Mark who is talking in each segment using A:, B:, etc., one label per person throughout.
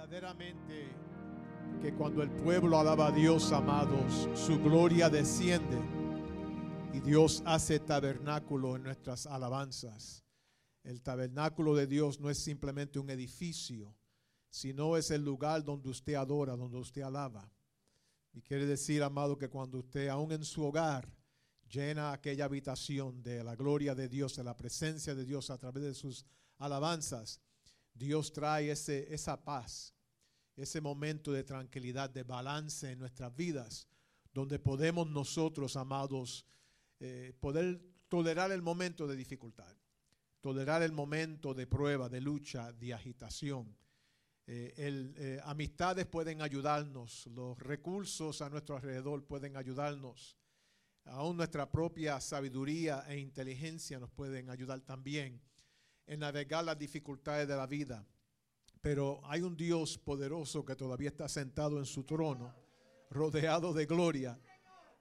A: verdaderamente que cuando el pueblo alaba a Dios, amados, su gloria desciende y Dios hace tabernáculo en nuestras alabanzas. El tabernáculo de Dios no es simplemente un edificio, sino es el lugar donde usted adora, donde usted alaba. Y quiere decir, amado, que cuando usted aún en su hogar llena aquella habitación de la gloria de Dios, de la presencia de Dios a través de sus alabanzas, Dios trae ese, esa paz, ese momento de tranquilidad, de balance en nuestras vidas, donde podemos nosotros, amados, eh, poder tolerar el momento de dificultad, tolerar el momento de prueba, de lucha, de agitación. Eh, eh, amistades pueden ayudarnos, los recursos a nuestro alrededor pueden ayudarnos, aún nuestra propia sabiduría e inteligencia nos pueden ayudar también en navegar las dificultades de la vida. Pero hay un Dios poderoso que todavía está sentado en su trono, rodeado de gloria.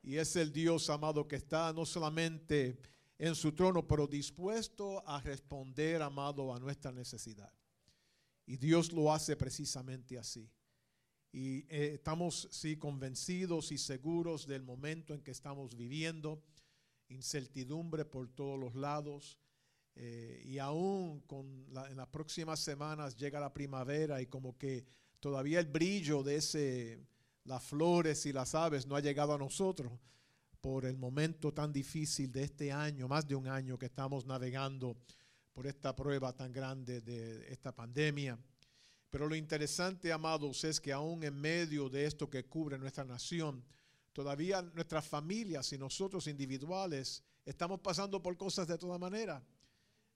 A: Y es el Dios amado que está no solamente en su trono, pero dispuesto a responder, amado, a nuestra necesidad. Y Dios lo hace precisamente así. Y eh, estamos, sí, convencidos y seguros del momento en que estamos viviendo. Incertidumbre por todos los lados. Eh, y aún con en las próximas semanas llega la primavera y como que todavía el brillo de ese, las flores y las aves no ha llegado a nosotros por el momento tan difícil de este año, más de un año que estamos navegando por esta prueba tan grande de esta pandemia. Pero lo interesante, amados, es que aún en medio de esto que cubre nuestra nación, todavía nuestras familias y nosotros individuales estamos pasando por cosas de toda manera.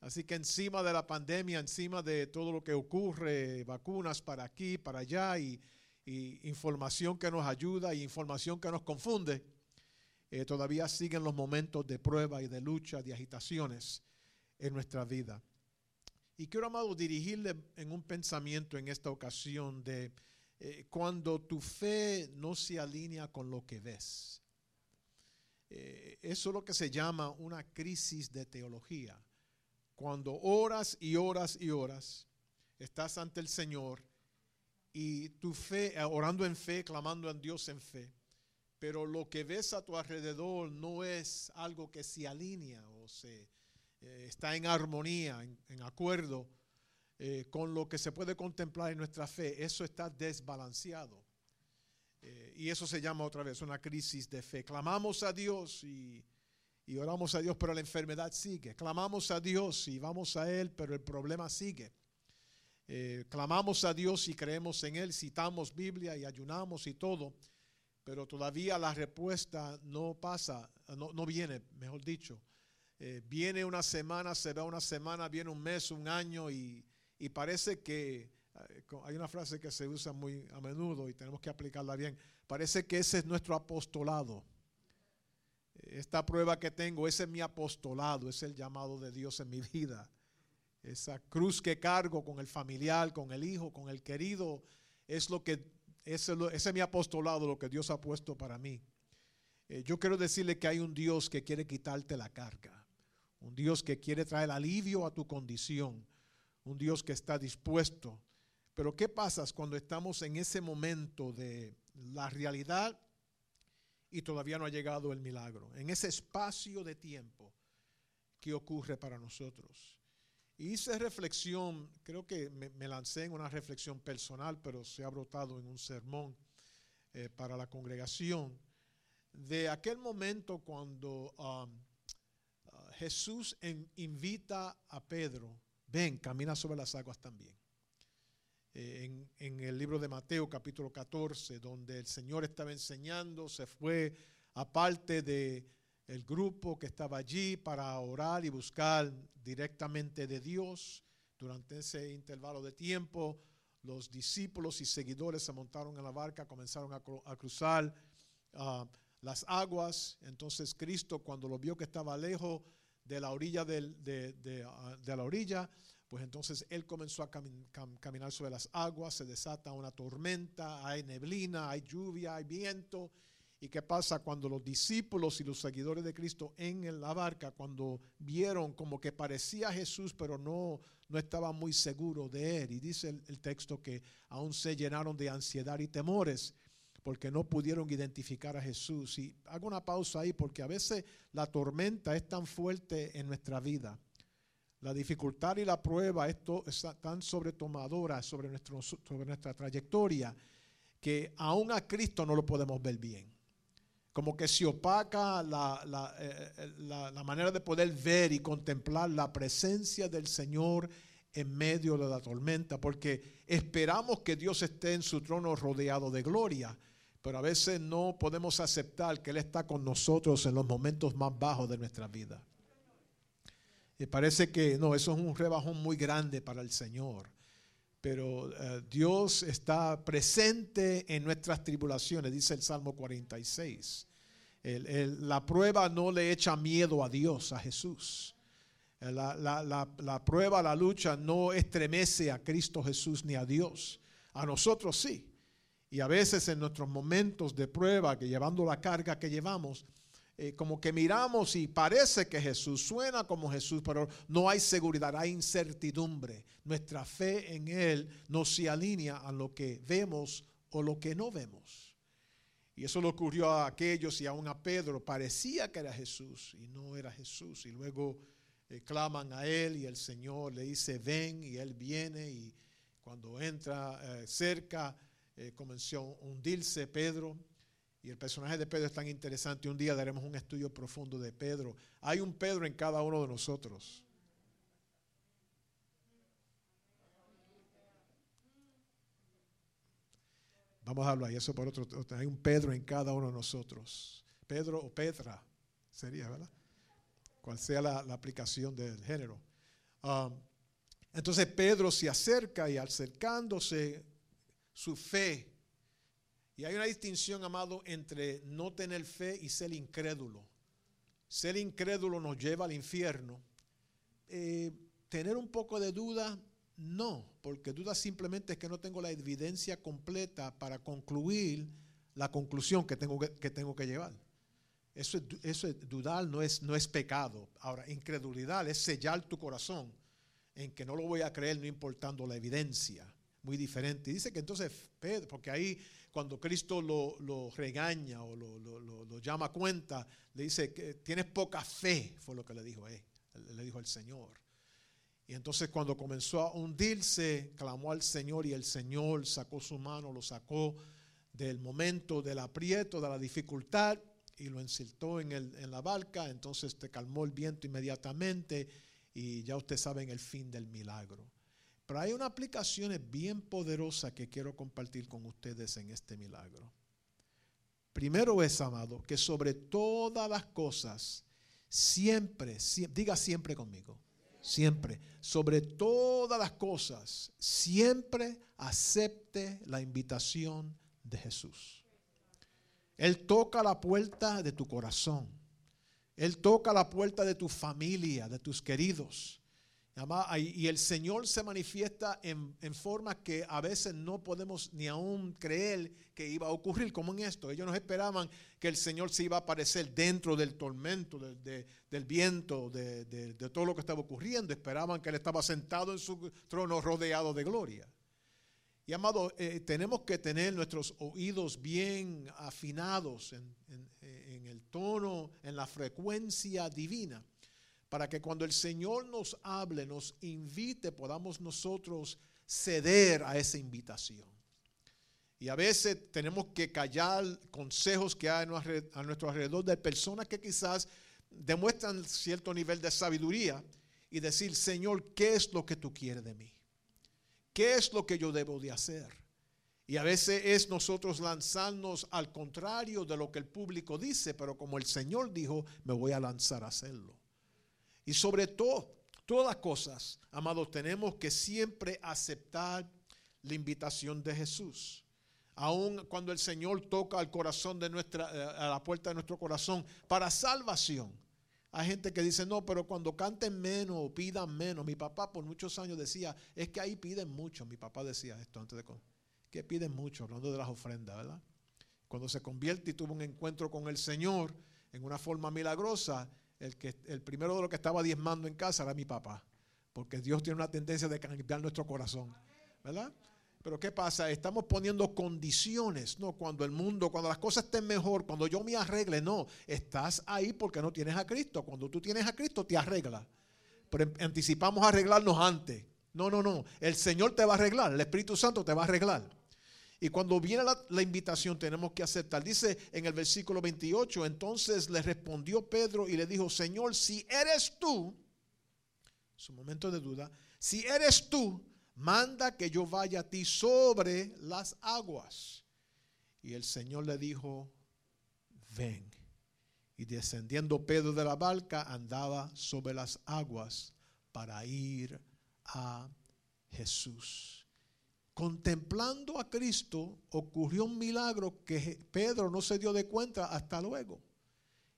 A: Así que encima de la pandemia, encima de todo lo que ocurre, vacunas para aquí, para allá y, información que nos ayuda y información que nos confunde, eh, todavía siguen los momentos de prueba y de lucha, de agitaciones en nuestra vida. Y quiero, amado, dirigirle en un pensamiento en esta ocasión de eh, cuando tu fe no se alinea con lo que ves. Eh, eso es lo que se llama una crisis de teología cuando oras y oras y oras, estás ante el Señor y tu fe, eh, orando en fe, clamando a Dios en fe, pero lo que ves a tu alrededor no es algo que se alinea o se eh, está en armonía, en, acuerdo eh, con lo que se puede contemplar en nuestra fe. Eso está desbalanceado. y eso se llama otra vez una crisis de fe. Clamamos a Dios y y oramos a Dios, pero la enfermedad sigue. Clamamos a Dios y vamos a Él, pero el problema sigue. Eh, clamamos a Dios y creemos en Él, citamos Biblia y ayunamos y todo, pero todavía la respuesta no pasa, no, viene, mejor dicho. Eh, viene una semana, se va una semana, viene un mes, un año y, y parece que, eh, hay una frase que se usa muy a menudo y tenemos que aplicarla bien, parece que ese es nuestro apostolado esta prueba que tengo, ese es mi apostolado, es el llamado de Dios en mi vida. Esa cruz que cargo con el familiar, con el hijo, con el querido, es lo que, ese, es mi apostolado, lo que Dios ha puesto para mí. Eh, yo quiero decirle que hay un Dios que quiere quitarte la carga, un Dios que quiere traer alivio a tu condición, un Dios que está dispuesto. Pero ¿qué pasa cuando estamos en ese momento de la realidad y todavía no ha llegado el milagro. En ese espacio de tiempo que ocurre para nosotros. hice reflexión, creo que me, lancé en una reflexión personal, pero se ha brotado en un sermón eh, para la congregación, de aquel momento cuando um, uh, Jesús invita a Pedro, ven, camina sobre las aguas también. Eh, en, el libro de Mateo capítulo 14, donde el Señor estaba enseñando, se fue aparte de el grupo que estaba allí para orar y buscar directamente de Dios. Durante ese intervalo de tiempo, los discípulos y seguidores se montaron en la barca, comenzaron a, cruzar ah, las aguas. Entonces Cristo, cuando lo vio que estaba lejos de la orilla de, ah, de la orilla, pues entonces él comenzó a caminar sobre las aguas, se desata una tormenta, hay neblina, hay lluvia, hay viento, ¿Y qué pasa cuando los discípulos y los seguidores de Cristo en la barca, cuando vieron como que parecía Jesús, pero no, no estaban muy seguros de él? Y dice el, el texto que aún se llenaron de ansiedad y temores porque no pudieron identificar a Jesús. Y hago una pausa ahí porque a veces la tormenta es tan fuerte en nuestra vida. La dificultad y la prueba esto es tan sobretomadora sobre, nuestro, sobre nuestra trayectoria que aún a Cristo no lo podemos ver bien como que se opaca eh, eh, la, la, manera de poder ver y contemplar la presencia del Señor en medio de la tormenta, porque esperamos que Dios esté en su trono rodeado de gloria, pero a veces no podemos aceptar que Él está con nosotros en los momentos más bajos de nuestra vida. Y parece que no, eso es un rebajón muy grande para el Señor pero eh, Dios está presente en nuestras tribulaciones, dice el Salmo 46. la prueba no le echa miedo a Dios, a Jesús. Eh, la, la, prueba, la lucha no estremece a Cristo Jesús ni a Dios. A nosotros sí. Y a veces en nuestros momentos de prueba, que llevando la carga que llevamos, eh, como que miramos y parece que Jesús suena como Jesús, pero no hay seguridad, hay incertidumbre. Nuestra fe en Él no se alinea a lo que vemos o lo que no vemos. Y eso le ocurrió a aquellos y aún a Pedro. Parecía que era Jesús y no era Jesús. Y luego eh, claman a Él y el Señor le dice, ven y Él viene. Y cuando entra eh, cerca, comenzó a hundirse Pedro y el personaje de Pedro es tan interesante. Un día daremos un estudio profundo de Pedro. Hay un Pedro en cada uno de nosotros. Vamos a hablar y eso por otro. Hay un Pedro en cada uno de nosotros. Pedro o Petra sería, ¿verdad? Cual sea la, aplicación del género. Um, entonces Pedro se acerca y acercándose, su fe y hay una distinción, amado, entre no tener fe y ser incrédulo. Ser incrédulo nos lleva al infierno. Eh, tener un poco de duda, no, porque duda simplemente es que no tengo la evidencia completa para concluir la conclusión que tengo que, que llevar. Eso es, eso es, dudar, no es, no es pecado. Ahora, incredulidad es sellar tu corazón en que no lo voy a creer no importando la evidencia. Muy diferente. Y dice que entonces, Pedro, porque ahí cuando Cristo lo, regaña o lo, llama a cuenta, le dice que tienes poca fe, fue lo que le dijo él, le dijo el Señor. Y entonces cuando comenzó a hundirse, clamó al Señor y el Señor sacó su mano, lo sacó del momento del aprieto, de la dificultad y lo encertó en, en la barca. Entonces te calmó el viento inmediatamente y ya ustedes saben el fin del milagro. Hay una aplicación bien poderosa que quiero compartir con ustedes en este milagro. Primero es, amado, que sobre todas las cosas, siempre, diga siempre conmigo, siempre, sobre todas las cosas, siempre acepte la invitación de Jesús. Él toca la puerta de tu corazón. Él toca la puerta de tu familia, de tus queridos. Y el Señor se manifiesta en, forma que a veces no podemos ni aún creer que iba a ocurrir, como en esto. Ellos no esperaban que el Señor se iba a aparecer dentro del tormento, del viento, de, todo lo que estaba ocurriendo. Esperaban que Él estaba sentado en su trono rodeado de gloria. Y amado, eh, tenemos que tener nuestros oídos bien afinados en el tono, en la frecuencia divina para que cuando el Señor nos hable, nos invite, podamos nosotros ceder a esa invitación. Y a veces tenemos que callar consejos que hay a nuestro alrededor de personas que quizás demuestran cierto nivel de sabiduría y decir, Señor, ¿qué es lo que tú quieres de mí? ¿Qué es lo que yo debo de hacer? Y a veces es nosotros lanzarnos al contrario de lo que el público dice, pero como el Señor dijo, me voy a lanzar a hacerlo. Y sobre todo, todas las cosas, amados, tenemos que siempre aceptar la invitación de Jesús. Aun cuando el Señor toca al corazón de nuestra, eh, a la puerta de nuestro corazón para salvación. Hay gente que dice, no, pero cuando canten menos o pidan menos. Mi papá por muchos años decía, es que ahí piden mucho. Mi papá decía esto antes de... Que piden mucho, hablando de las ofrendas, ¿verdad? Cuando se convierte y tuvo un encuentro con el Señor en una forma milagrosa, el, que, el primero de los que estaba diezmando en casa era mi papá. Porque Dios tiene una tendencia de cambiar nuestro corazón. ¿Verdad? Pero ¿qué pasa? Estamos poniendo condiciones, ¿no? Cuando el mundo, cuando las cosas estén mejor, cuando yo me arregle, no. Estás ahí porque no tienes a Cristo. Cuando tú tienes a Cristo, te arregla. Pero anticipamos arreglarnos antes. No, no, no. El Señor te va a arreglar. El Espíritu Santo te va a arreglar. Y cuando viene la, invitación tenemos que aceptar. Dice en el versículo 28, entonces le respondió Pedro y le dijo, Señor, si eres tú, su momento de duda, si eres tú, manda que yo vaya a ti sobre las aguas. Y el Señor le dijo, ven. Y descendiendo Pedro de la barca, andaba sobre las aguas para ir a Jesús. Contemplando a Cristo, ocurrió un milagro que Pedro no se dio de cuenta hasta luego.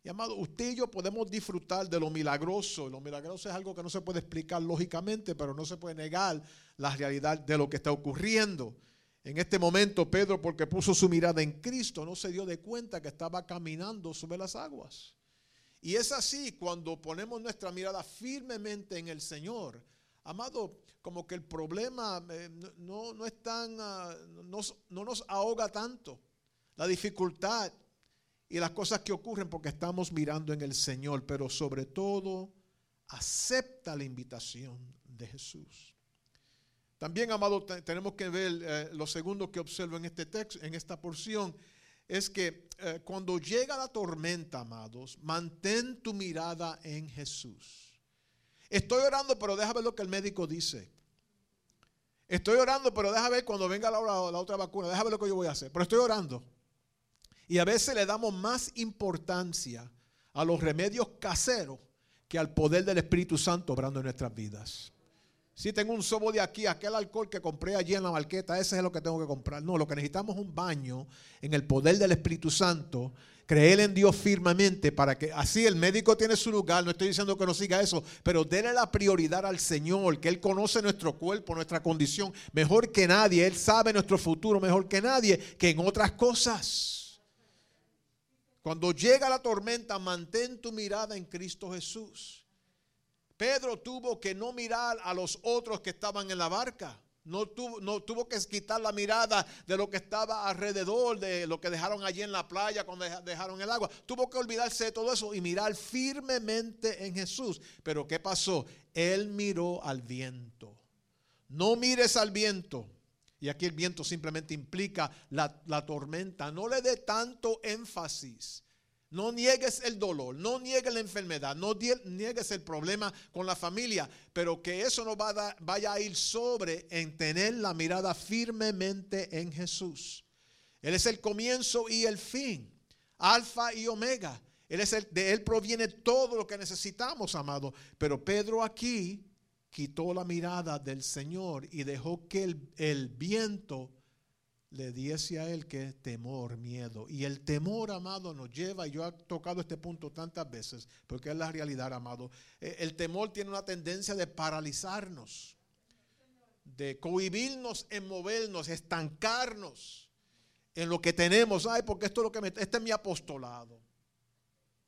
A: Y amado, usted y yo podemos disfrutar de lo milagroso. Lo milagroso es algo que no se puede explicar lógicamente, pero no se puede negar la realidad de lo que está ocurriendo. En este momento, Pedro, porque puso su mirada en Cristo, no se dio de cuenta que estaba caminando sobre las aguas. Y es así cuando ponemos nuestra mirada firmemente en el Señor. Amado, como que el problema eh, no, no, es tan, no, no nos ahoga tanto. La dificultad y las cosas que ocurren porque estamos mirando en el Señor, pero sobre todo acepta la invitación de Jesús. También, amado, tenemos que ver eh, lo segundo que observo en este texto, en esta porción, es que eh, cuando llega la tormenta, amados, mantén tu mirada en Jesús. Estoy orando, pero deja ver lo que el médico dice. Estoy orando, pero deja ver cuando venga la, la otra vacuna, deja ver lo que yo voy a hacer. Pero estoy orando. Y a veces le damos más importancia a los remedios caseros que al poder del Espíritu Santo obrando en nuestras vidas. Si tengo un sobo de aquí, aquel alcohol que compré allí en la marqueta, ese es lo que tengo que comprar. No, lo que necesitamos es un baño en el poder del Espíritu Santo, creer en Dios firmemente para que así el médico tiene su lugar, no estoy diciendo que no siga eso, pero déle la prioridad al Señor, que Él conoce nuestro cuerpo, nuestra condición mejor que nadie, Él sabe nuestro futuro mejor que nadie, que en otras cosas. Cuando llega la tormenta, mantén tu mirada en Cristo Jesús. Pedro tuvo que no mirar a los otros que estaban en la barca. No tuvo, no tuvo que quitar la mirada de lo que estaba alrededor, de lo que dejaron allí en la playa cuando dejaron el agua. Tuvo que olvidarse de todo eso y mirar firmemente en Jesús. Pero ¿qué pasó? Él miró al viento. No mires al viento. Y aquí el viento simplemente implica la, la tormenta. No le dé tanto énfasis. No niegues el dolor, no niegues la enfermedad, no niegues el problema con la familia, pero que eso no vaya a ir sobre en tener la mirada firmemente en Jesús. Él es el comienzo y el fin, alfa y omega. Él es el, de él proviene todo lo que necesitamos, amado. Pero Pedro aquí quitó la mirada del Señor y dejó que el, el viento le diese a él que temor, miedo. Y el temor, amado, nos lleva, y yo he tocado este punto tantas veces, porque es la realidad, amado. Eh, el temor tiene una tendencia de paralizarnos, de cohibirnos en movernos, estancarnos en lo que tenemos. Ay, porque esto es lo que me, este es mi apostolado.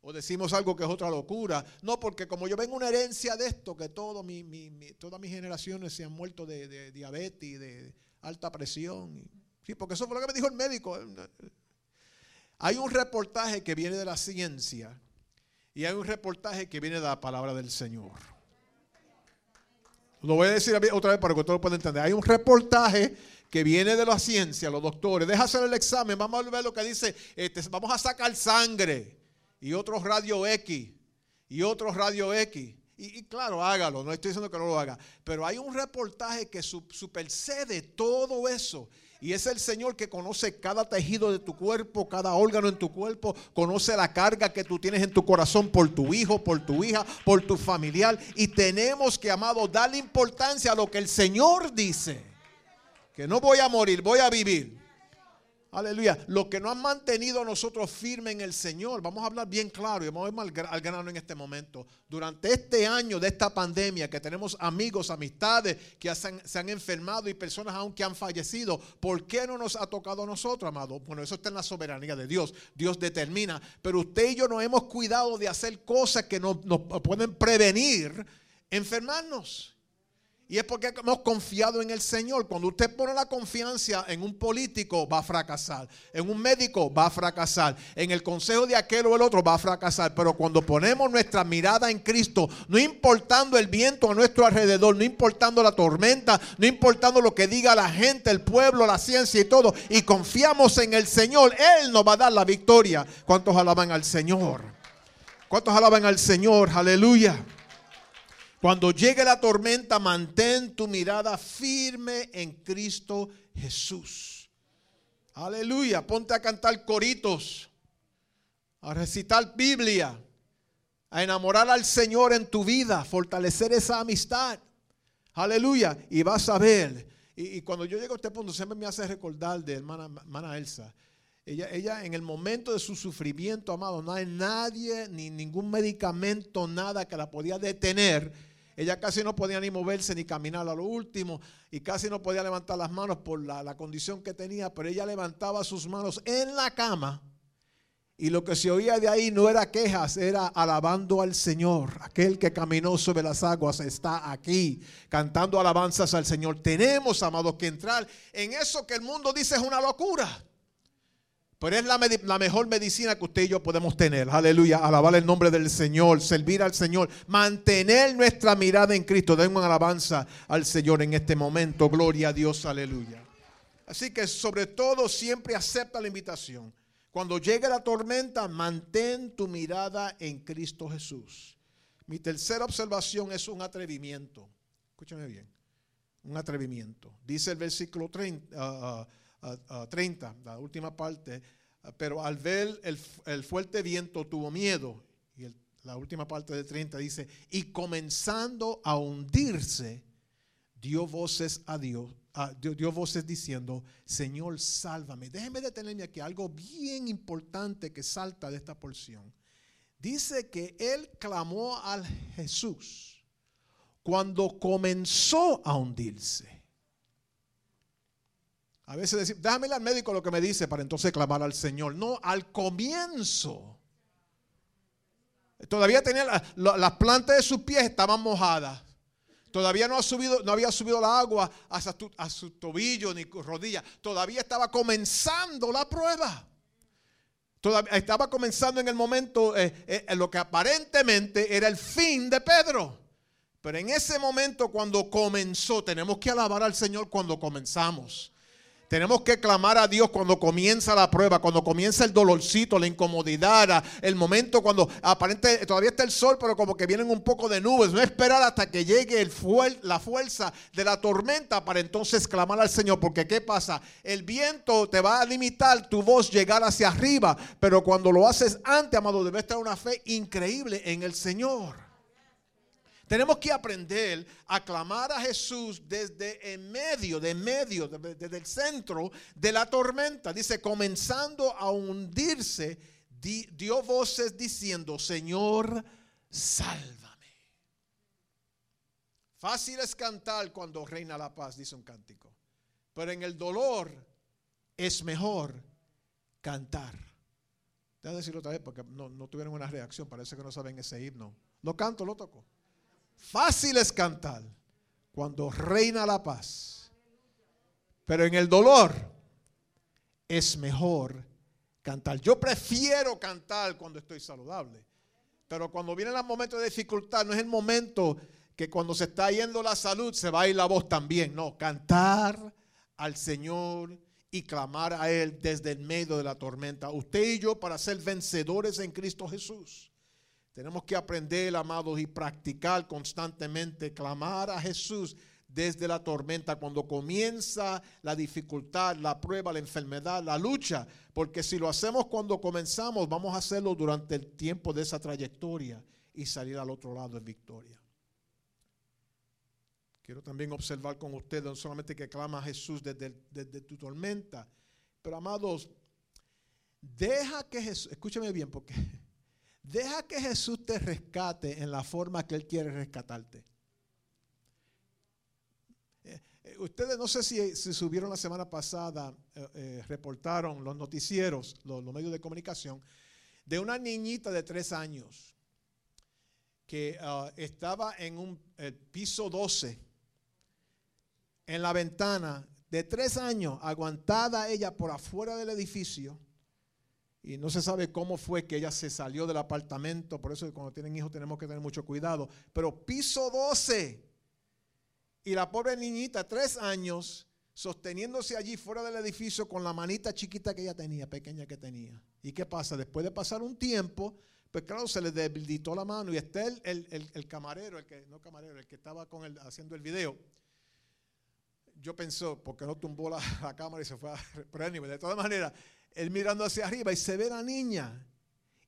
A: O decimos algo que es otra locura. No, porque como yo vengo una herencia de esto, que todo mi, todas mis generaciones se han muerto de, de diabetes, de alta presión. Sí, porque eso fue lo que me dijo el médico. Hay un reportaje que viene de la ciencia y hay un reportaje que viene de la palabra del Señor. Lo voy a decir otra vez para que todo lo pueda entender. Hay un reportaje que viene de la ciencia, los doctores. Deja hacer el examen, vamos a ver lo que dice. Este, vamos a sacar sangre y otros radio X y otros radio X. Y, claro, hágalo, no estoy diciendo que no lo haga. Pero hay un reportaje que supercede todo eso. Y es el Señor que conoce cada tejido de tu cuerpo, cada órgano en tu cuerpo, conoce la carga que tú tienes en tu corazón por tu hijo, por tu hija, por tu familiar. Y tenemos que, amado, darle importancia a lo que el Señor dice. Que no voy a morir, voy a vivir. Aleluya. Lo que no han mantenido a nosotros firmes en el Señor. Vamos a hablar bien claro y vamos a ir al grano en este momento. Durante este año de esta pandemia, que tenemos amigos, amistades que se han, enfermado y personas aún que han fallecido, ¿por qué no nos ha tocado a nosotros, amado? Bueno, eso está en la soberanía de Dios. Dios determina. Pero usted y yo nos hemos cuidado de hacer cosas que nos pueden prevenir enfermarnos. Y es porque hemos confiado en el Señor. Cuando usted pone la confianza en un político, va a fracasar. En un médico, va a fracasar. En el consejo de aquel o el otro, va a fracasar. Pero cuando ponemos nuestra mirada en Cristo, no importando el viento a nuestro alrededor, no importando la tormenta, no importando lo que diga la gente, el pueblo, la ciencia y todo, y confiamos en el Señor, Él nos va a dar la victoria. ¿Cuántos alaban al Señor? ¿Cuántos alaban al Señor? Aleluya. Cuando llegue la tormenta, mantén tu mirada firme en Cristo Jesús. Aleluya. Ponte a cantar coritos, a recitar Biblia, a enamorar al Señor en tu vida, fortalecer esa amistad. Aleluya. Y vas a ver. Y, cuando yo llego a este punto, siempre me hace recordar de hermana, Elsa. Ella, ella, en el momento de su sufrimiento, amado, no hay nadie, ni ningún medicamento, nada que la podía detener ella casi no podía ni moverse ni caminar a lo último y casi no podía levantar las manos por la, condición que tenía, pero ella levantaba sus manos en la cama y lo que se oía de ahí no era quejas, era alabando al Señor. Aquel que caminó sobre las aguas está aquí, cantando alabanzas al Señor. Tenemos, amados, que entrar en eso que el mundo dice es una locura. Pero es la, mejor medicina que usted y yo podemos tener. Aleluya. Alabar el nombre del Señor, servir al Señor, mantener nuestra mirada en Cristo. Den una alabanza al Señor en este momento. Gloria a Dios. Aleluya. Así que sobre todo siempre acepta la invitación. Cuando llegue la tormenta, mantén tu mirada en Cristo Jesús. Mi tercera observación es un atrevimiento. Escúchame bien. Un atrevimiento. Dice el versículo 30. 30, la última parte, pero al ver el, fuerte viento tuvo miedo. Y la última parte del 30 dice, y comenzando a hundirse, dio voces a Dios, dio, voces diciendo, Señor, sálvame. Déjeme detenerme aquí, algo bien importante que salta de esta porción. Dice que él clamó al Jesús cuando comenzó a hundirse. A veces decimos, déjame ir al médico lo que me dice para entonces clamar al Señor. No, al comienzo. Todavía tenía las plantas de sus pies estaban mojadas. Todavía no, ha subido, no había subido la agua hasta a su tobillo ni rodilla. Todavía estaba comenzando la prueba. Todavía estaba comenzando en el momento eh, eh, lo que aparentemente era el fin de Pedro. Pero en ese momento cuando comenzó, tenemos que alabar al Señor cuando comenzamos. Tenemos que clamar a Dios cuando comienza la prueba, cuando comienza el dolorcito, la incomodidad, el momento cuando aparente todavía está el sol, pero como que vienen un poco de nubes. No esperar hasta que llegue la fuerza de la tormenta para entonces clamar al Señor. Porque ¿qué pasa? El viento te va a limitar tu voz llegar hacia arriba, pero cuando lo haces antes, amado, debes tener una fe increíble en el Señor. Tenemos que aprender a clamar a Jesús desde en medio, de medio, desde el centro de la tormenta. Dice, comenzando a hundirse, dio voces diciendo, Señor, sálvame. Fácil es cantar cuando reina la paz, dice un cántico. Pero en el dolor es mejor cantar. Déjame decirlo otra vez porque no, no tuvieron una reacción. Parece que no saben ese himno. Lo canto, lo toco. Fácil es cantar cuando reina la paz. Pero en el dolor es mejor cantar. Yo prefiero cantar cuando estoy saludable. Pero cuando viene el momento de dificultad, no es el momento que cuando se está yendo la salud se va a ir la voz también. No, cantar al Señor y clamar a Él desde el medio de la tormenta. Usted y yo para ser vencedores en Cristo Jesús. Tenemos que aprender, amados, y practicar constantemente, clamar a Jesús desde la tormenta, cuando comienza la dificultad, la prueba, la enfermedad, la lucha. Porque si lo hacemos cuando comenzamos, vamos a hacerlo durante el tiempo de esa trayectoria y salir al otro lado en victoria. Quiero también observar con ustedes, no solamente que clama a Jesús desde, tu tormenta, Pero amados, deja que Jesús, escúchame bien, porque deja que Jesús te rescate en la forma que Él quiere rescatarte. Eh, eh, ustedes no sé si, subieron la semana pasada, eh, reportaron los noticieros, los, medios de comunicación, de una niñita de tres años que ah, estaba en un piso 12, en la ventana, de tres años, aguantada ella por afuera del edificio. Y no se sabe cómo fue que ella se salió del apartamento. Por eso cuando tienen hijos tenemos que tener mucho cuidado. Pero piso 12. Y la pobre niñita, tres años, sosteniéndose allí fuera del edificio con la manita chiquita que ella tenía, pequeña que tenía. ¿Y qué pasa? Después de pasar un tiempo, pues claro, se le debilitó la mano y está el, el, camarero, el que, no camarero, el que estaba con él haciendo el video yo pensó, porque no tumbó la, cámara y se fue a... Pero de todas maneras, él mirando hacia arriba y se ve la niña.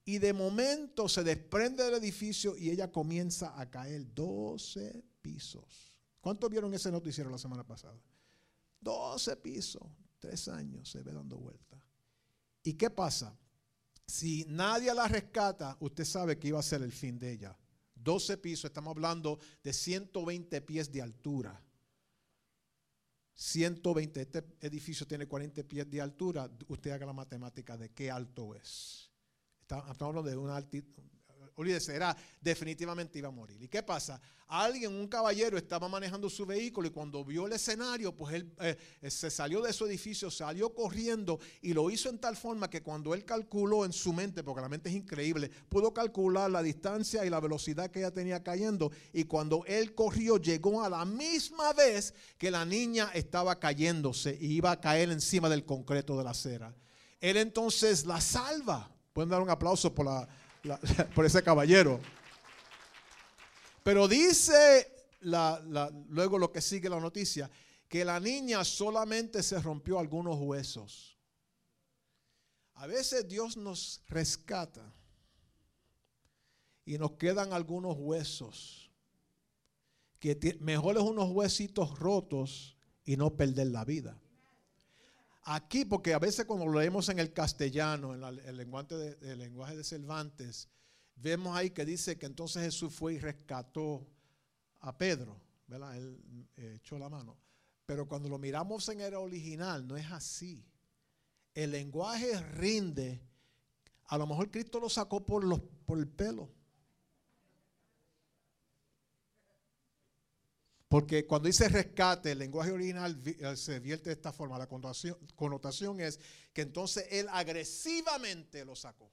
A: Y de momento se desprende del edificio y ella comienza a caer 12 pisos. ¿Cuántos vieron ese noticiero la semana pasada? 12 pisos, tres años se ve dando vuelta. ¿Y qué pasa? Si nadie la rescata, usted sabe que iba a ser el fin de ella. 12 pisos, estamos hablando de 120 pies de altura. 120, este edificio tiene 40 pies de altura, usted haga la matemática de qué alto es. Estamos hablando de una altitud, olvídese, era definitivamente iba a morir. ¿Y qué pasa? Alguien, un caballero, estaba manejando su vehículo y cuando vio el escenario, pues él eh, eh, se salió de su edificio, salió corriendo y lo hizo en tal forma que cuando él calculó en su mente, porque la mente es increíble, pudo calcular la distancia y la velocidad que ella tenía cayendo y cuando él corrió llegó a la misma vez que la niña estaba cayéndose y iba a caer encima del concreto de la acera. Él entonces la salva. Pueden dar un aplauso por la por ese caballero. Pero dice luego lo que sigue la noticia, que la niña solamente se rompió algunos huesos. A veces Dios nos rescata y nos quedan algunos huesos. Que mejor es unos huesitos rotos y no perder la vida. Aquí, porque a veces cuando lo leemos en el castellano, en el, lenguaje de, lenguaje de Cervantes, vemos ahí que dice que entonces Jesús fue y rescató a Pedro, ¿verdad? Él eh, echó la mano. Pero cuando lo miramos en el original, no es así. El lenguaje rinde. A lo mejor Cristo lo sacó por, los, por el pelo. Porque cuando dice rescate, el lenguaje original eh, se vierte de esta forma. La connotación, es que entonces él agresivamente lo sacó.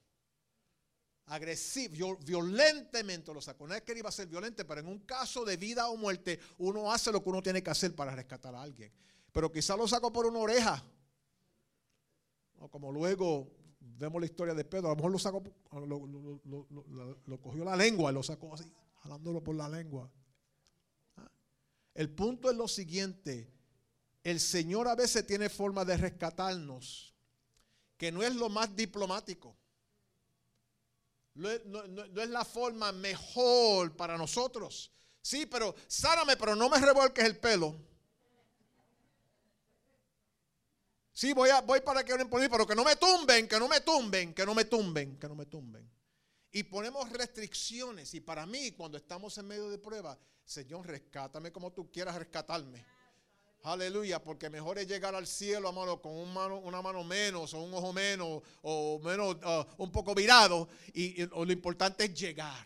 A: Agresivo, violentemente lo sacó. No es que él iba a ser violento, pero en un caso de vida o muerte, uno hace lo que uno tiene que hacer para rescatar a alguien. Pero quizá lo sacó por una oreja. O como luego vemos la historia de Pedro, a lo mejor lo sacó, lo, cogió la lengua y lo sacó así, jalándolo por la lengua. El punto es lo siguiente. El Señor a veces tiene forma de rescatarnos, que no es lo más diplomático. No, es la forma mejor para nosotros. Sí, pero sáname, pero no me revuelques el pelo. Sí, voy, a, voy para que oren por mí, pero que no me tumben, que no me tumben, que no me tumben, que no me tumben. Y ponemos restricciones. Y para mí, cuando estamos en medio de prueba, Señor, rescátame como tú quieras rescatarme. Aleluya, porque mejor es llegar al cielo, amado, con una mano menos o un ojo menos o menos uh, un poco virado. Y, lo importante es llegar.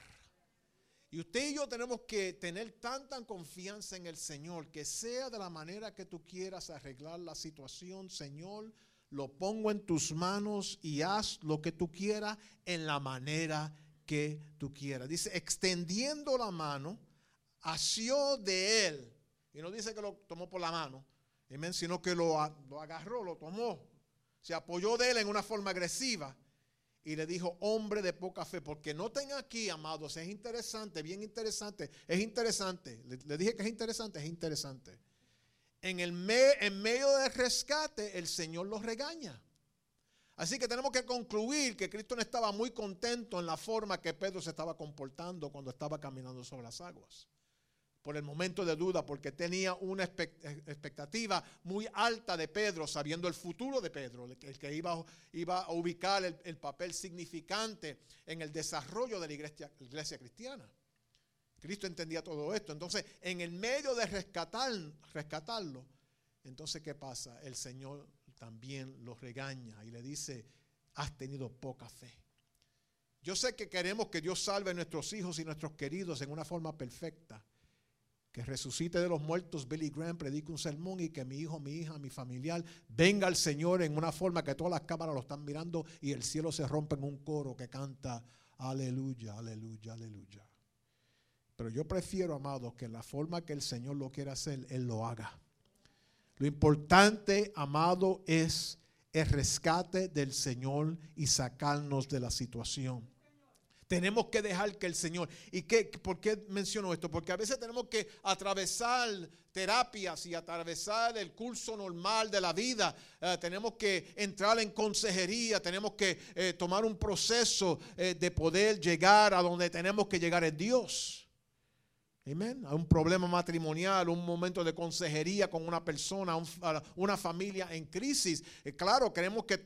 A: Y usted y yo tenemos que tener tanta confianza en el Señor que sea de la manera que tú quieras arreglar la situación, Señor, lo pongo en tus manos y haz lo que tú quieras en la manera que tú quieras. Dice, extendiendo la mano asió de él. Y no dice que lo tomó por la mano, sino que lo, agarró, lo tomó. Se apoyó de él en una forma agresiva y le dijo, hombre de poca fe, porque noten aquí, amados, es interesante, bien interesante, es interesante. Le, dije que es interesante, es interesante. En, el en medio del rescate, el Señor los regaña. Así que tenemos que concluir que Cristo no estaba muy contento en la forma que Pedro se estaba comportando cuando estaba caminando sobre las aguas. por el momento de duda, porque tenía una expectativa muy alta de Pedro, sabiendo el futuro de Pedro, el que iba, iba a ubicar el, papel significante en el desarrollo de la iglesia, cristiana. Cristo entendía todo esto. Entonces, en el medio de rescatar, rescatarlo, entonces, ¿qué pasa? El Señor también lo regaña y le dice, has tenido poca fe. Yo sé que queremos que Dios salve a nuestros hijos y nuestros queridos en una forma perfecta que resucite de los muertos Billy Graham, predique un sermón y que mi hijo, mi hija, mi familiar venga al Señor en una forma que todas las cámaras lo están mirando y el cielo se rompe en un coro que canta aleluya, aleluya, aleluya. Pero yo prefiero, amados, que la forma que el Señor lo quiera hacer, Él lo haga. Lo importante, amado, es el rescate del Señor y sacarnos de la situación. Tenemos que dejar que el Señor. ¿Y qué, por qué menciono esto? Porque a veces tenemos que atravesar terapias y atravesar el curso normal de la vida. Eh, tenemos que entrar en consejería, tenemos que eh, tomar un proceso eh, de poder llegar a donde tenemos que llegar en Dios. Amén. A un problema matrimonial, un momento de consejería con una persona, una familia en crisis. Eh, claro, queremos que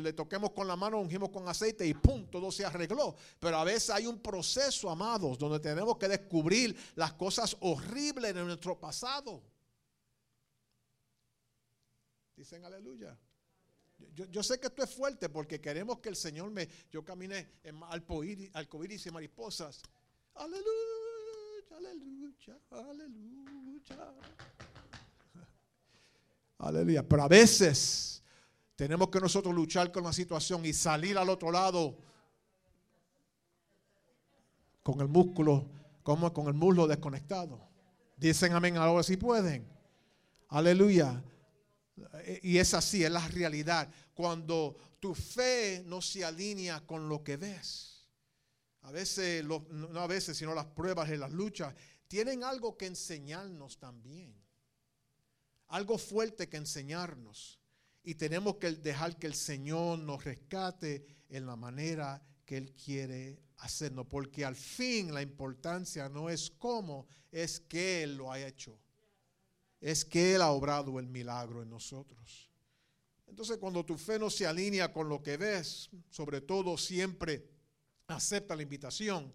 A: le toquemos con la mano, ungimos con aceite y ¡pum! Todo se arregló. Pero a veces hay un proceso, amados, donde tenemos que descubrir las cosas horribles de nuestro pasado. Dicen aleluya. Yo, sé que esto es fuerte porque queremos que el Señor me. Yo camine en arcoíris y mariposas. Aleluya aleluya, aleluya. Aleluya. Pero a veces tenemos que nosotros luchar con la situación y salir al otro lado con el músculo, como con el muslo desconectado. Dicen amén ahora si pueden. Aleluya. Y es así, es la realidad. Cuando tu fe no se alinea con lo que ves. A veces, no a veces, sino las pruebas y las luchas, tienen algo que enseñarnos también. Algo fuerte que enseñarnos. Y tenemos que dejar que el Señor nos rescate en la manera que Él quiere hacernos. Porque al fin la importancia no es cómo, es que Él lo ha hecho. Es que Él ha obrado el milagro en nosotros. Entonces cuando tu fe no se alinea con lo que ves, sobre todo siempre acepta la invitación.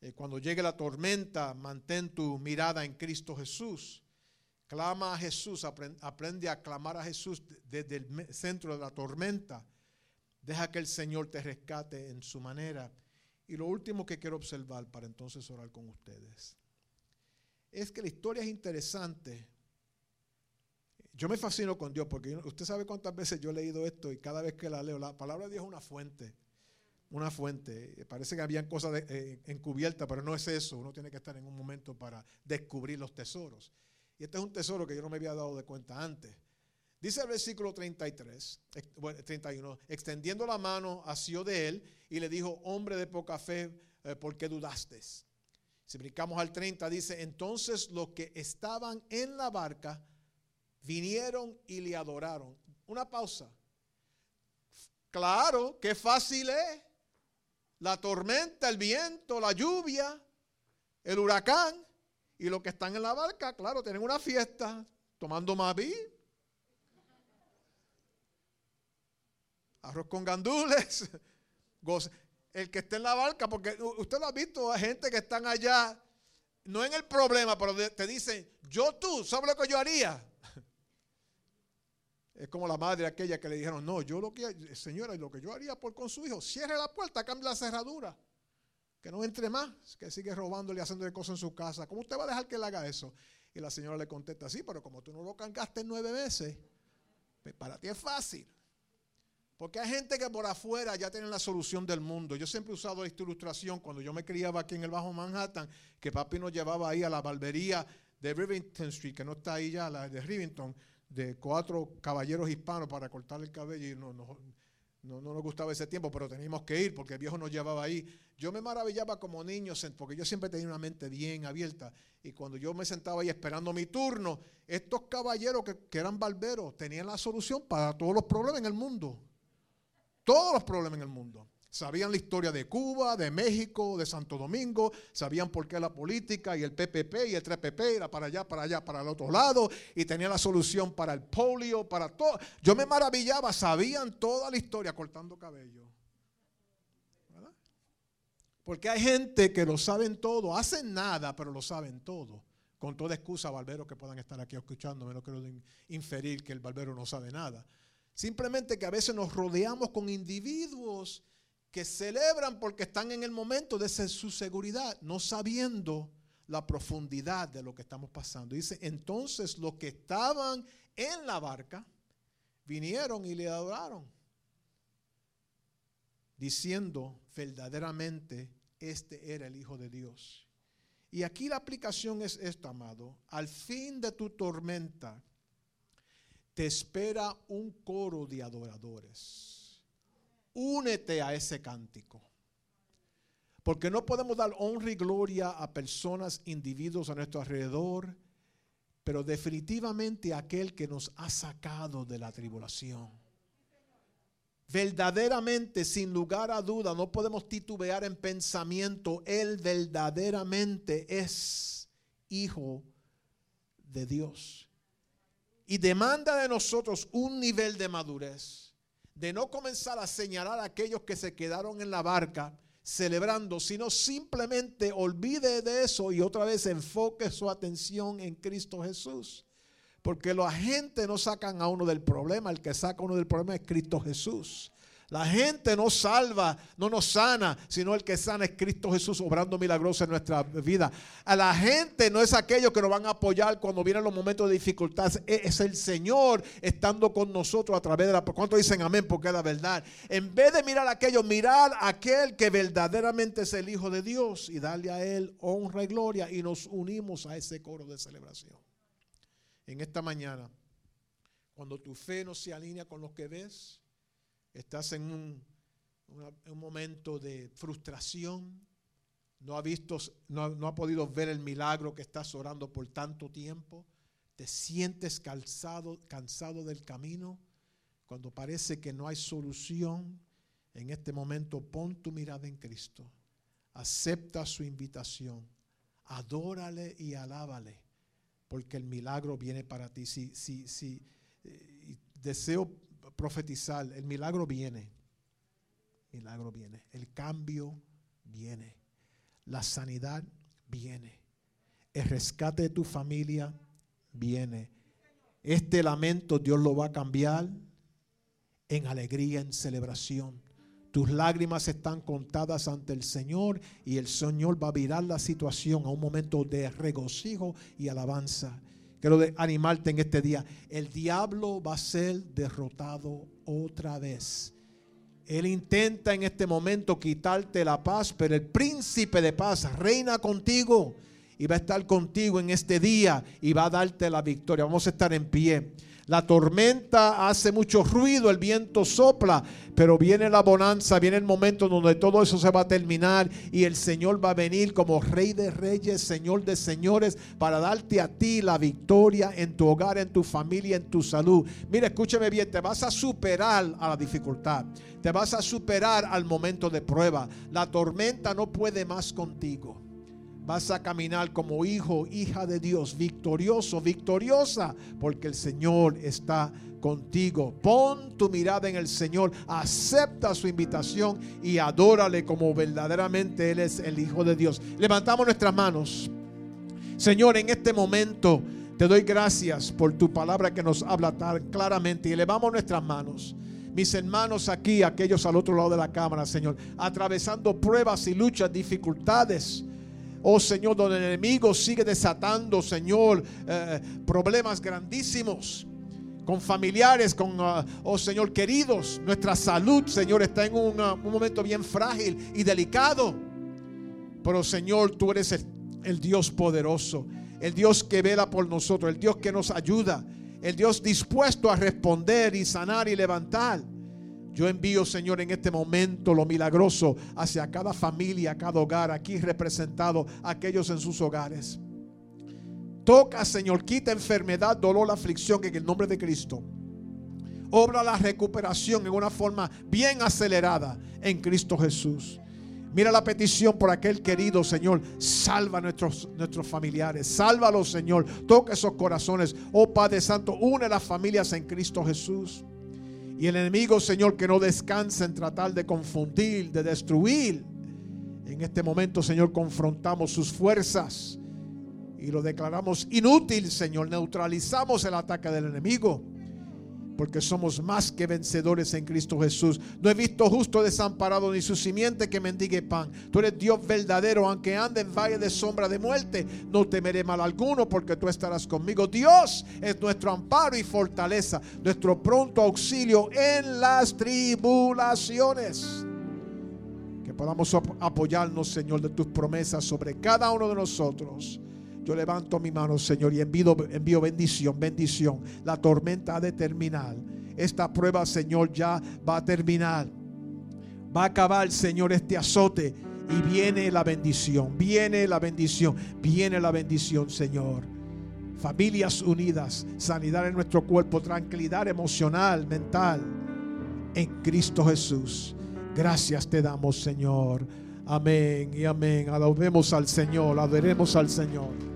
A: Eh, cuando llegue la tormenta, mantén tu mirada en Cristo Jesús. Clama a Jesús, aprende a clamar a Jesús desde el centro de la tormenta. Deja que el Señor te rescate en su manera. Y lo último que quiero observar para entonces orar con ustedes es que la historia es interesante. Yo me fascino con Dios porque usted sabe cuántas veces yo he leído esto y cada vez que la leo, la palabra de Dios es una fuente una fuente. Parece que habían cosas eh, encubiertas, pero no es eso. Uno tiene que estar en un momento para descubrir los tesoros. Y este es un tesoro que yo no me había dado de cuenta antes. Dice el versículo 33, 31, extendiendo la mano, asió de él y le dijo, hombre de poca fe, eh, ¿por qué dudaste? Si brincamos al 30, dice, entonces los que estaban en la barca vinieron y le adoraron. Una pausa. Claro, qué fácil es la tormenta, el viento, la lluvia, el huracán. Y los que están en la barca, claro, tienen una fiesta tomando maví, arroz con gandules. El que esté en la barca, porque usted lo ha visto, hay gente que están allá, no en el problema, pero te dicen, yo tú, ¿sabes lo que yo haría? Es como la madre aquella que le dijeron, no, yo lo que, señora, lo que yo haría por con su hijo, cierre la puerta, cambie la cerradura, que no entre más, que sigue robándole y haciendo cosas en su casa. ¿Cómo usted va a dejar que él haga eso? Y la señora le contesta, sí, pero como tú no lo cargaste nueve veces, pues para ti es fácil. Porque hay gente que por afuera ya tiene la solución del mundo. Yo siempre he usado esta ilustración cuando yo me criaba aquí en el Bajo Manhattan, que papi nos llevaba ahí a la barbería de Rivington Street, que no está ahí ya, la de Rivington de cuatro caballeros hispanos para cortar el cabello y no, no, no, nos gustaba ese tiempo, pero teníamos que ir porque el viejo nos llevaba ahí. Yo me maravillaba como niño porque yo siempre tenía una mente bien abierta y cuando yo me sentaba ahí esperando mi turno, estos caballeros que, que eran barberos tenían la solución para todos los problemas en el mundo. Todos los problemas en el mundo. Sabían la historia de Cuba, de México, de Santo Domingo, sabían por qué la política y el PPP y el 3PP era para allá, para allá, para el otro lado y tenía la solución para el polio, para todo. Yo me maravillaba, sabían toda la historia cortando cabello. Porque hay gente que lo saben todo, hacen nada, pero lo saben todo. Con toda excusa, barberos que puedan estar aquí escuchándome, no quiero inferir que el barbero no sabe nada. Simplemente que a veces nos rodeamos con individuos que celebran porque están en el momento de su seguridad, no sabiendo la profundidad de lo que estamos pasando. Dice, entonces los que estaban en la barca vinieron y le adoraron, diciendo verdaderamente este era el Hijo de Dios. Y aquí la aplicación es esto, amado. Al fin de tu tormenta te espera un coro de adoradores. Únete a ese cántico. Porque no podemos dar honra y gloria a personas, individuos a nuestro alrededor, pero definitivamente a aquel que nos ha sacado de la tribulación verdaderamente, sin lugar a duda, no podemos titubear en pensamiento, Él verdaderamente es hijo de Dios. Y demanda de nosotros un nivel de madurez, de no comenzar a señalar a aquellos que se quedaron en la barca celebrando, sino simplemente olvide de eso y otra vez enfoque su atención en Cristo Jesús. Porque los agentes no sacan a uno del problema, el que saca a uno del problema es Cristo Jesús. La gente no salva, no nos sana, sino el que sana es Cristo Jesús obrando milagrosos en nuestra vida. A la gente no es aquellos que nos van a apoyar cuando vienen los momentos de dificultad, es el Señor estando con nosotros a través de la... ¿Cuántos dicen amén? Porque es la verdad. En vez de mirar a aquellos, mirar a aquel que verdaderamente es el Hijo de Dios y darle a Él honra y gloria y nos unimos a ese coro de celebración en esta mañana, cuando tu fe no se alinea con lo que ves, estás en un, momento de frustración, no ha visto, no, no ha podido ver el milagro que estás orando por tanto tiempo, te sientes cansado, cansado del camino, cuando parece que no hay solución, en este momento pon tu mirada en Cristo, acepta su invitación, adórale y alábale porque el milagro viene para ti. Si, si, si eh, deseo profetizar, el milagro viene. milagro viene. El cambio viene. La sanidad viene. El rescate de tu familia viene. Este lamento Dios lo va a cambiar en alegría, en celebración. Tus lágrimas están contadas ante el Señor y el Señor va a virar la situación a un momento de regocijo y alabanza. Quiero animarte en este día. El diablo va a ser derrotado otra vez. Él intenta en este momento quitarte la paz, pero el príncipe de paz reina contigo y va a estar contigo en este día y va a darte la victoria. Vamos a estar en pie. La tormenta hace mucho ruido, el viento sopla, pero viene la bonanza, viene el momento donde todo eso se va a terminar y el Señor va a venir como Rey de Reyes, Señor de Señores, para darte a ti la victoria en tu hogar, en tu familia, en tu salud. Mira, escúchame bien, te vas a superar a la dificultad, te vas a superar al momento de prueba. La tormenta no puede más contigo vas a caminar como hijo, hija de Dios, victorioso, victoriosa, porque el Señor está contigo. Pon tu mirada en el Señor, acepta su invitación y adórale como verdaderamente Él es el Hijo de Dios. Levantamos nuestras manos. Señor, en este momento te doy gracias por tu palabra que nos habla tan claramente y elevamos nuestras manos mis hermanos aquí, aquellos al otro lado de la cámara, Señor, atravesando pruebas y luchas, dificultades. Oh Señor, donde el enemigo sigue desatando, Señor, eh, problemas grandísimos con familiares, con, ah, oh Señor, queridos. Nuestra salud, Señor, está en un, momento bien frágil y delicado. Pero Señor, tú eres el Dios poderoso, el Dios que vela por nosotros, el Dios que nos ayuda, el Dios dispuesto a responder y sanar y levantar. Yo envío, Señor, en este momento lo milagroso hacia cada familia, cada hogar aquí representado, aquellos en sus hogares. Toca, Señor, quita enfermedad, dolor, aflicción en el nombre de Cristo. Obra la recuperación en una forma bien acelerada en Cristo Jesús. Mira la petición por aquel querido Señor. Salva a nuestros, nuestros familiares. Sálvalos, Señor. Toca esos corazones. Oh Padre Santo, une las familias en Cristo Jesús. Y el enemigo, Señor, que no descanse en tratar de confundir, de destruir. En este momento, Señor, confrontamos sus fuerzas y lo declaramos inútil, Señor. Neutralizamos el ataque del enemigo porque somos más que vencedores en Cristo Jesús. No he visto justo desamparado ni su simiente que mendigue pan. Tú eres Dios verdadero, aunque ande en valle de sombra de muerte, no temeré mal alguno porque tú estarás conmigo. Dios es nuestro amparo y fortaleza, nuestro pronto auxilio en las tribulaciones. Que podamos apoyarnos, Señor, de tus promesas sobre cada uno de nosotros yo levanto mi mano, Señor, y envío, bendición, bendición. La tormenta ha de terminar. Esta prueba, Señor, ya va a terminar. Va a acabar, Señor, este azote. Y viene la bendición, viene la bendición, viene la bendición, Señor. Familias unidas, sanidad en nuestro cuerpo, tranquilidad emocional, mental, en Cristo Jesús. Gracias te damos, Señor. Amén y amén. Alabemos al Señor, adoremos al Señor.